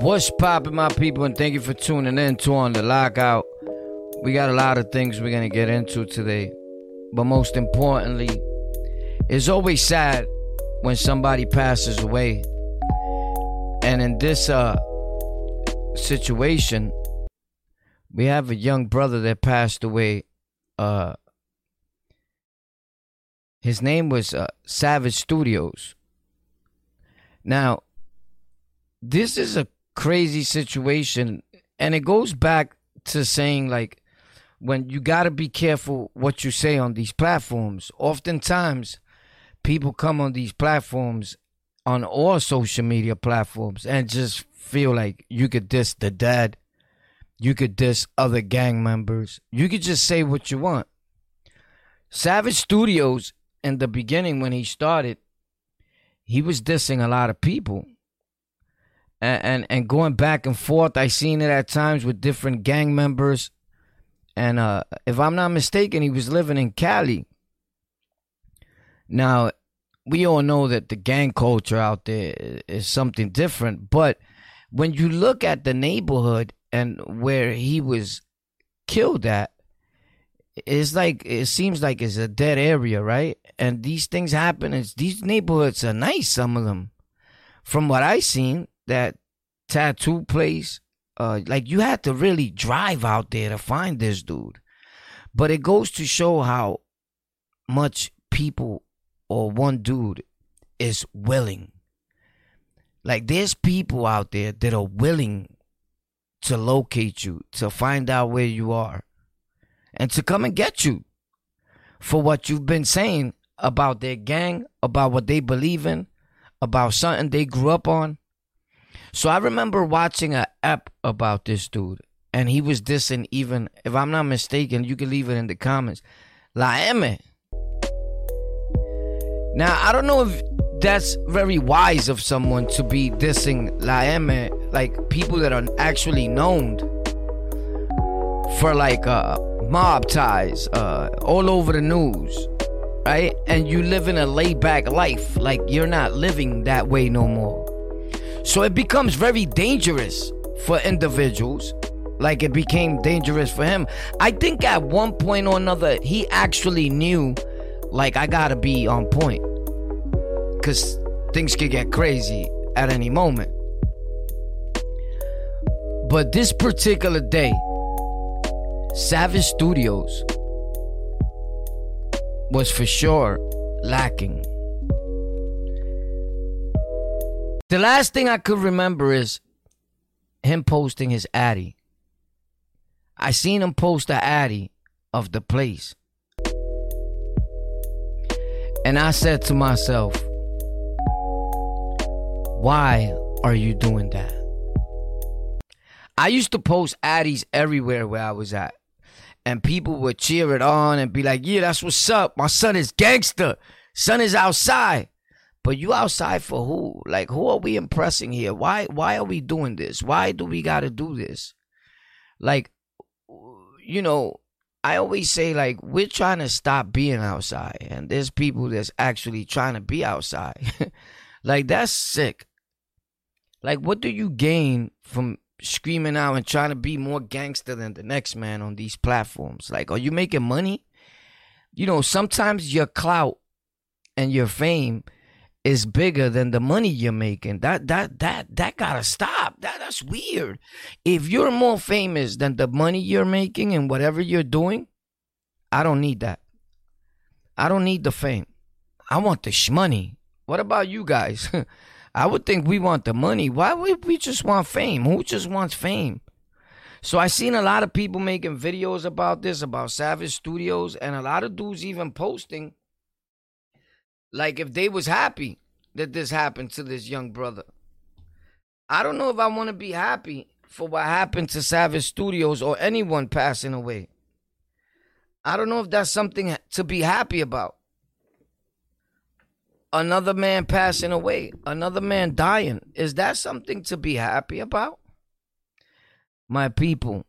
What's poppin', my people, and thank you for tuning in to On the Lockout. We got a lot of things we're gonna get into today, but most importantly, it's always sad when somebody passes away. And in this uh, situation, we have a young brother that passed away. Uh, his name was uh, Savage Studios. Now, this is a crazy situation, and it goes back to saying like when you got to be careful what you say on these platforms. Oftentimes, people come on these platforms on all social media platforms and just feel like you could diss the dead, you could diss other gang members, you could just say what you want. Savage Studios in the beginning when he started, he was dissing a lot of people. And, and and going back and forth, I seen it at times with different gang members. And uh, if I'm not mistaken, he was living in Cali. Now, we all know that the gang culture out there is something different, but when you look at the neighborhood and where he was killed at, it's like it seems like it's a dead area, right? And these things happen. It's these neighborhoods are nice, some of them. From what I seen, that tattoo place, uh, like you had to really drive out there to find this dude. But it goes to show how much people or one dude is willing. Like there's people out there that are willing to locate you, to find out where you are, and to come and get you for what you've been saying about their gang, about what they believe in, about something they grew up on. So I remember watching an app about this dude, and he was dissing even, if I'm not mistaken, you can leave it in the comments. La M. Now I don't know if that's very wise of someone to be dissing La M, like people that are actually known for like uh, mob ties, uh, all over the news, right? And you live in a laid back life, like you're not living that way no more. So it becomes very dangerous for individuals, like it became dangerous for him. I think at one point or another, he actually knew, like, I gotta be on point. Because things could get crazy at any moment. But this particular day, Savage Studios was for sure lacking. The last thing I could remember is him posting his Addy. I seen him post the Addy of the place. And I said to myself, why are you doing that? I used to post Addies everywhere where I was at. And people would cheer it on and be like, yeah, that's what's up. My son is gangster. Son is outside. But you outside for who? Like who are we impressing here? Why why are we doing this? Why do we gotta do this? Like you know, I always say like we're trying to stop being outside and there's people that's actually trying to be outside. like that's sick. Like what do you gain from screaming out and trying to be more gangster than the next man on these platforms? Like are you making money? You know, sometimes your clout and your fame is bigger than the money you're making. That that that that gotta stop. That that's weird. If you're more famous than the money you're making and whatever you're doing, I don't need that. I don't need the fame. I want the shmoney. What about you guys? I would think we want the money. Why would we just want fame? Who just wants fame? So I seen a lot of people making videos about this, about Savage Studios, and a lot of dudes even posting like if they was happy that this happened to this young brother. I don't know if I want to be happy for what happened to Savage Studios or anyone passing away. I don't know if that's something to be happy about. Another man passing away, another man dying. Is that something to be happy about? My people,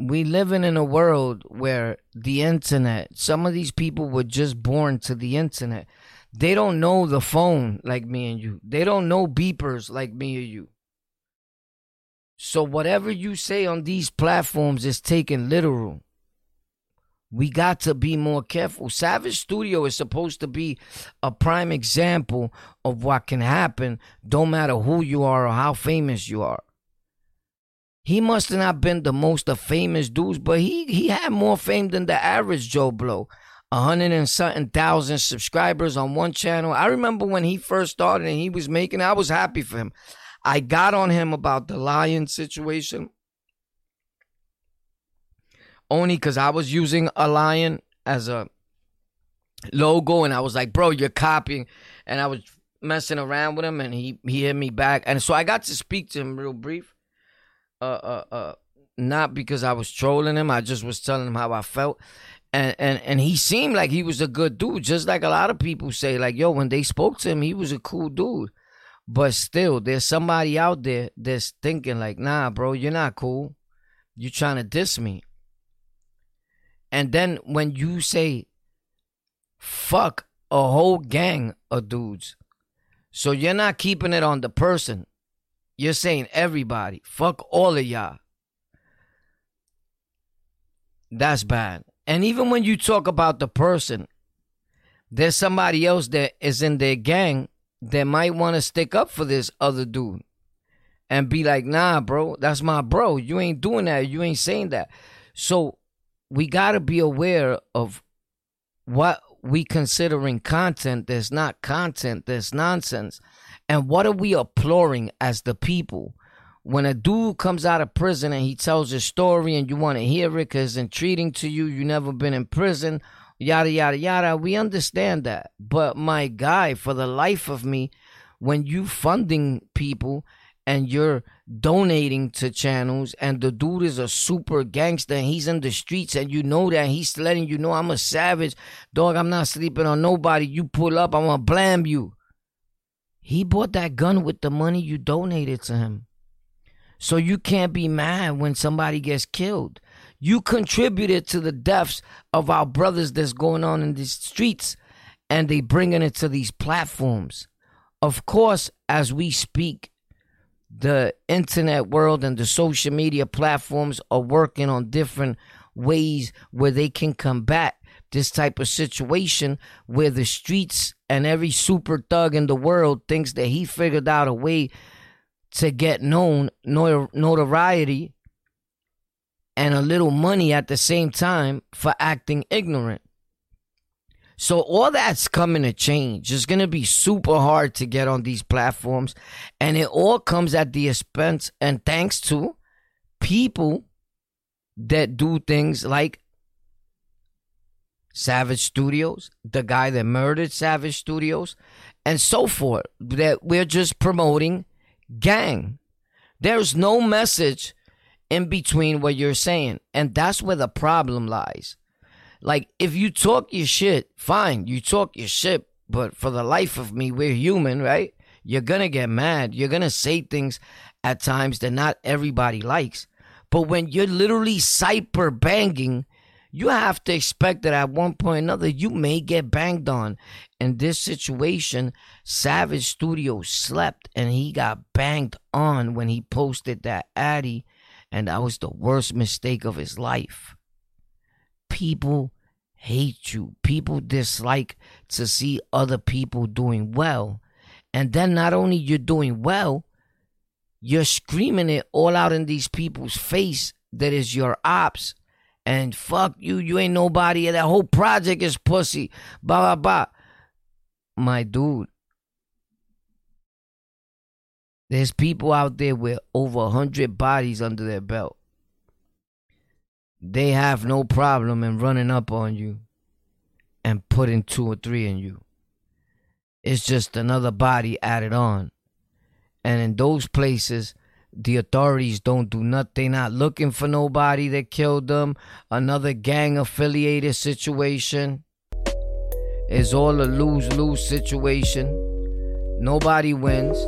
we living in a world where the internet, some of these people were just born to the internet. They don't know the phone like me and you. They don't know beepers like me or you. So whatever you say on these platforms is taken literal. We got to be more careful. Savage Studio is supposed to be a prime example of what can happen, don't matter who you are or how famous you are. He must have not been the most of famous dudes, but he he had more fame than the average Joe Blow. A hundred and something thousand subscribers on one channel. I remember when he first started and he was making. I was happy for him. I got on him about the lion situation only because I was using a lion as a logo, and I was like, "Bro, you're copying," and I was messing around with him, and he he hit me back, and so I got to speak to him real brief. Uh, uh, uh, not because I was trolling him, I just was telling him how I felt. And, and and he seemed like he was a good dude, just like a lot of people say. Like, yo, when they spoke to him, he was a cool dude. But still, there's somebody out there that's thinking like, nah, bro, you're not cool. You're trying to diss me. And then when you say fuck a whole gang of dudes, so you're not keeping it on the person. You're saying everybody. Fuck all of y'all. That's bad. And even when you talk about the person, there's somebody else that is in their gang that might want to stick up for this other dude and be like, nah, bro, that's my bro. You ain't doing that. You ain't saying that. So we got to be aware of what we considering content that's not content, that's nonsense. And what are we applauding as the people? When a dude comes out of prison and he tells his story and you want to hear it because it's intriguing to you, you never been in prison yada yada yada. We understand that. But my guy, for the life of me, when you funding people and you're donating to channels and the dude is a super gangster and he's in the streets and you know that he's letting you know I'm a savage, dog, I'm not sleeping on nobody. You pull up, I'm gonna blame you. He bought that gun with the money you donated to him. So you can't be mad when somebody gets killed. You contributed to the deaths of our brothers that's going on in these streets and they bringing it to these platforms. Of course, as we speak, the internet world and the social media platforms are working on different ways where they can combat this type of situation where the streets and every super thug in the world thinks that he figured out a way to get known notoriety and a little money at the same time for acting ignorant. So all that's coming to change. It's going to be super hard to get on these platforms and it all comes at the expense and thanks to people that do things like Savage Studios, the guy that murdered Savage Studios, and so forth. That we're just promoting gang. There's no message in between what you're saying. And that's where the problem lies. Like, if you talk your shit, fine, you talk your shit, but for the life of me, we're human, right? You're gonna get mad. You're gonna say things at times that not everybody likes. But when you're literally cyber banging, you have to expect that at one point or another you may get banged on. In this situation, Savage Studio slept and he got banged on when he posted that Addy and that was the worst mistake of his life. People hate you. People dislike to see other people doing well. And then not only you're doing well, you're screaming it all out in these people's face that is your ops. And fuck you, you ain't nobody. That whole project is pussy. Blah, blah, blah. My dude, there's people out there with over 100 bodies under their belt. They have no problem in running up on you and putting two or three in you. It's just another body added on. And in those places, the authorities don't do nothing. They're not looking for nobody that killed them. Another gang affiliated situation. It's all a lose lose situation. Nobody wins.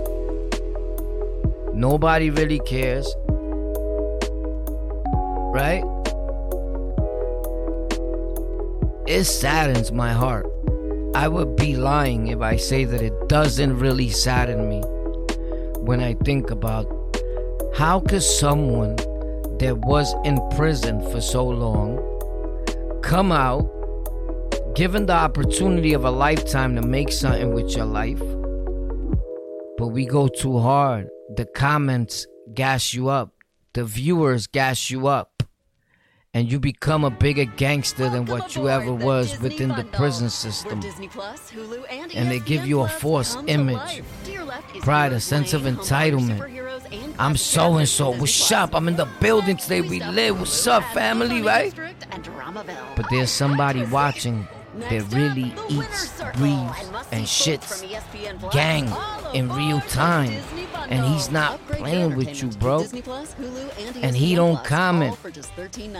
Nobody really cares. Right? It saddens my heart. I would be lying if I say that it doesn't really sadden me when I think about How could someone that was in prison for so long come out, given the opportunity of a lifetime to make something with your life, but we go too hard? The comments gas you up, the viewers gas you up and you become a bigger gangster than what you ever was within the prison system. And they give you a false image, pride, a sense of entitlement. I'm so and so. What's up? I'm in the building today. We live. What's up, family? Right? But there's somebody watching that really eats, breathes, and shits gang in real time. And he's not playing with you, bro. And he don't comment.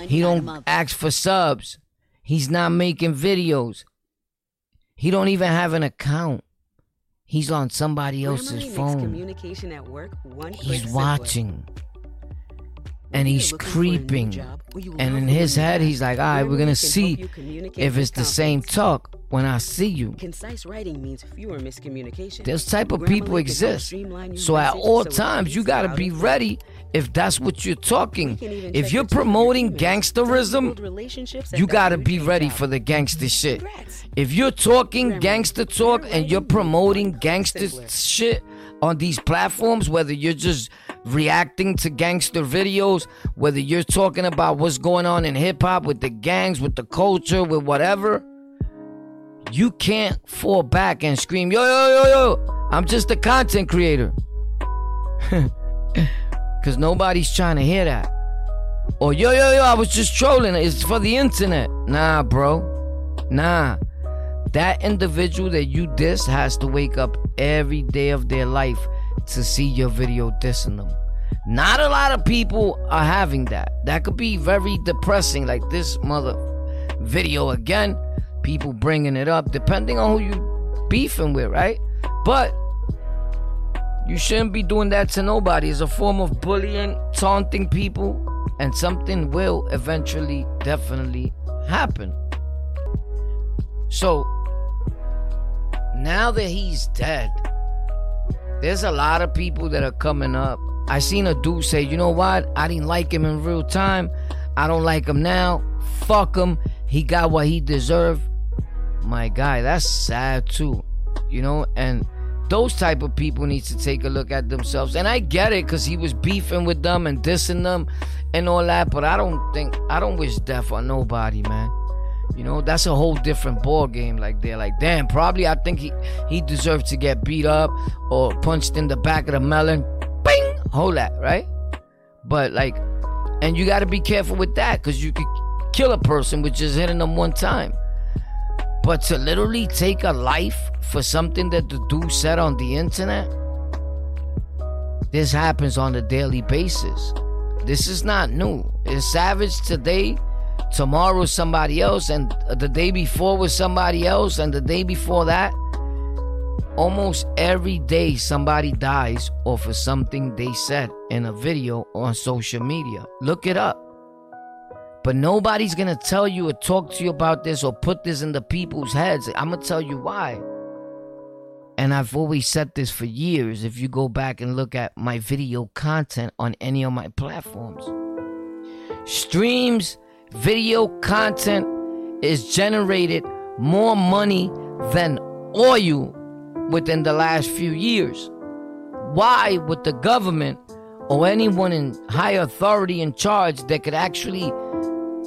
He don't ask for subs. He's not making videos. He don't even have an account. He's on somebody else's phone. He's watching and he's creeping. And in his head, he's like, all right, we're going to see if it's the same talk when I see you. Concise writing means fewer miscommunications. Those type of people exist. So at all times, you got to be ready if that's what you're talking. If you're promoting gangsterism, you got to be ready for the gangster shit. If you're talking gangster talk and you're promoting gangster shit on these platforms, whether you're just reacting to gangster videos, whether you're talking about what's going on in hip hop with the gangs, with the culture, with whatever, you can't fall back and scream, yo, yo, yo, yo, I'm just a content creator. Because nobody's trying to hear that. Or, yo, yo, yo, I was just trolling. It's for the internet. Nah, bro. Nah. That individual that you diss has to wake up every day of their life to see your video dissing them. Not a lot of people are having that. That could be very depressing, like this mother video again. People bringing it up, depending on who you beefing with, right? But you shouldn't be doing that to nobody. It's a form of bullying, taunting people, and something will eventually, definitely happen. So now that he's dead, there's a lot of people that are coming up. I seen a dude say, you know what? I didn't like him in real time. I don't like him now. Fuck him. He got what he deserved. My guy, that's sad too. You know, and those type of people need to take a look at themselves. And I get it because he was beefing with them and dissing them and all that. But I don't think I don't wish death on nobody, man. You know, that's a whole different ball game. Like they're like, damn, probably I think he he deserved to get beat up or punched in the back of the melon. Bing, hold that, right? But like, and you got to be careful with that because you could kill a person with just hitting them one time. But to literally take a life for something that the dude said on the internet, this happens on a daily basis. This is not new. It's savage today tomorrow somebody else and the day before was somebody else and the day before that almost every day somebody dies of something they said in a video on social media look it up but nobody's gonna tell you or talk to you about this or put this in the people's heads i'm gonna tell you why and I've always said this for years if you go back and look at my video content on any of my platforms. Streams video content is generated more money than oil within the last few years. Why would the government or anyone in high authority in charge that could actually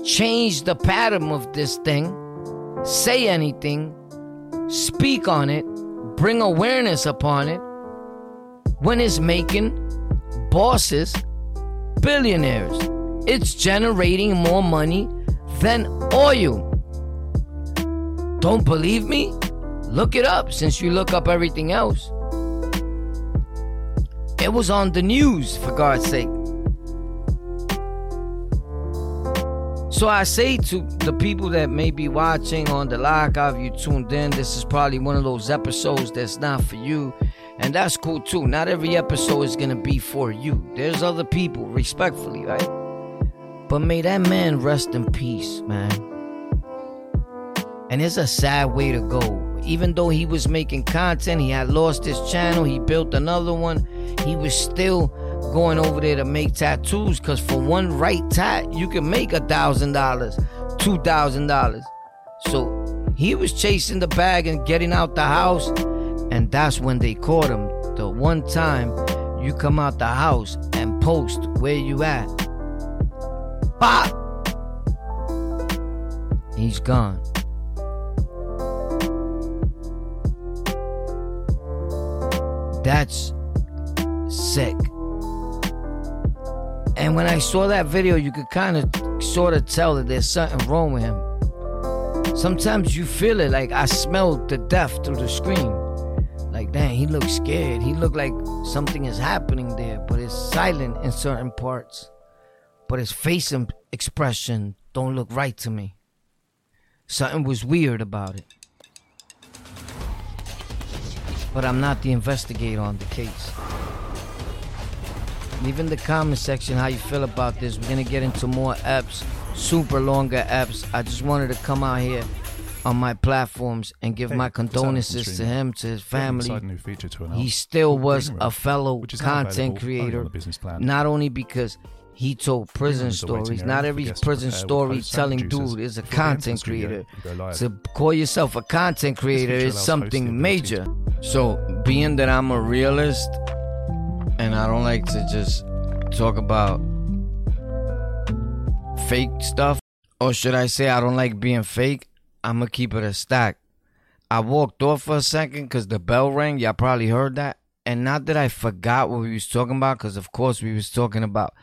change the pattern of this thing, say anything, speak on it, bring awareness upon it, when it's making bosses billionaires? It's generating more money than oil. Don't believe me? Look it up since you look up everything else. It was on the news, for God's sake. So I say to the people that may be watching on the live, if you tuned in, this is probably one of those episodes that's not for you. And that's cool too. Not every episode is gonna be for you. There's other people, respectfully, right? But may that man rest in peace, man. And it's a sad way to go. Even though he was making content, he had lost his channel, he built another one. He was still going over there to make tattoos because for one right tat, you can make a thousand dollars, two thousand dollars. So he was chasing the bag and getting out the house, and that's when they caught him. The one time you come out the house and post where you at. Bop! He's gone. That's sick. And when I saw that video, you could kind of sort of tell that there's something wrong with him. Sometimes you feel it like I smelled the death through the screen. Like, damn, he looks scared. He looked like something is happening there, but it's silent in certain parts. But his face and expression don't look right to me. Something was weird about it. But I'm not the investigator on the case. Leave in the comment section how you feel about this. We're gonna get into more apps, super longer apps. I just wanted to come out here on my platforms and give hey, my condolences to him, to his family. To he still was a fellow content creator, not only because he told prison stories. Not every prison story telling dude is a content creator. To call yourself a content creator is something major. So, being that I'm a realist and I don't like to just talk about fake stuff, or should I say, I don't like being fake, I'm gonna keep it a stack. I walked off for a second because the bell rang. Y'all probably heard that. And not that I forgot what we was talking about, because of course we was talking about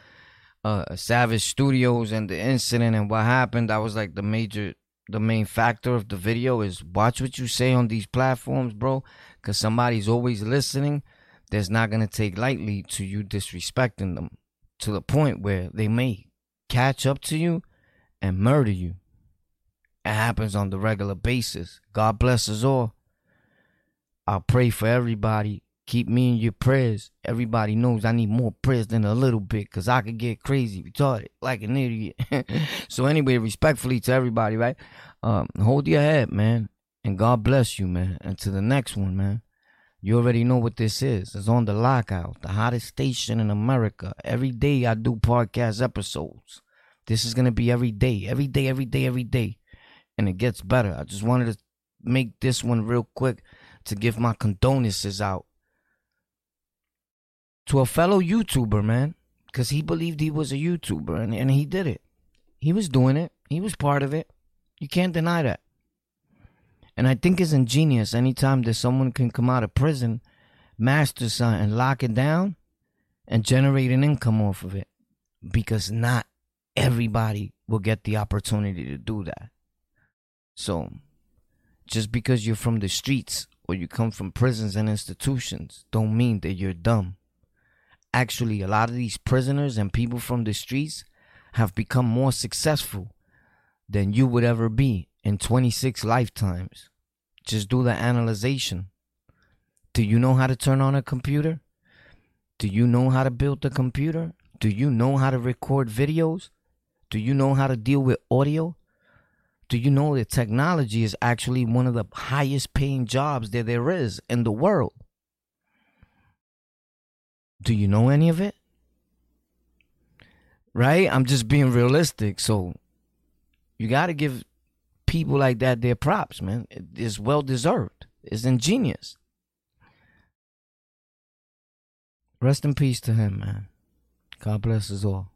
uh, Savage Studios and the incident and what happened. That was like the major, the main factor of the video is watch what you say on these platforms, bro, because somebody's always listening. That's not gonna take lightly to you disrespecting them to the point where they may catch up to you and murder you. It happens on the regular basis. God bless us all. I'll pray for everybody Keep me in your prayers. Everybody knows I need more prayers than a little bit because I could get crazy, retarded, like an idiot. so, anyway, respectfully to everybody, right? Um, hold your head, man. And God bless you, man. And to the next one, man. You already know what this is. It's on the lockout, the hottest station in America. Every day I do podcast episodes. This is going to be every day, every day, every day, every day. And it gets better. I just wanted to make this one real quick to give my condolences out to a fellow YouTuber, man, because he believed he was a YouTuber and, and he did it. He was doing it, he was part of it. You can't deny that. And I think it's ingenious anytime that someone can come out of prison, master something, and lock it down, and generate an income off of it. Because not everybody will get the opportunity to do that. So, just because you're from the streets or you come from prisons and institutions, don't mean that you're dumb actually a lot of these prisoners and people from the streets have become more successful than you would ever be in 26 lifetimes. Just do the analyzation. Do you know how to turn on a computer? Do you know how to build a computer? Do you know how to record videos? Do you know how to deal with audio? Do you know that technology is actually one of the highest paying jobs that there is in the world? Do you know any of it? Right? I'm just being realistic. So you got to give people like that their props, man. It's well deserved. It's ingenious. Rest in peace to him, man. God bless us all.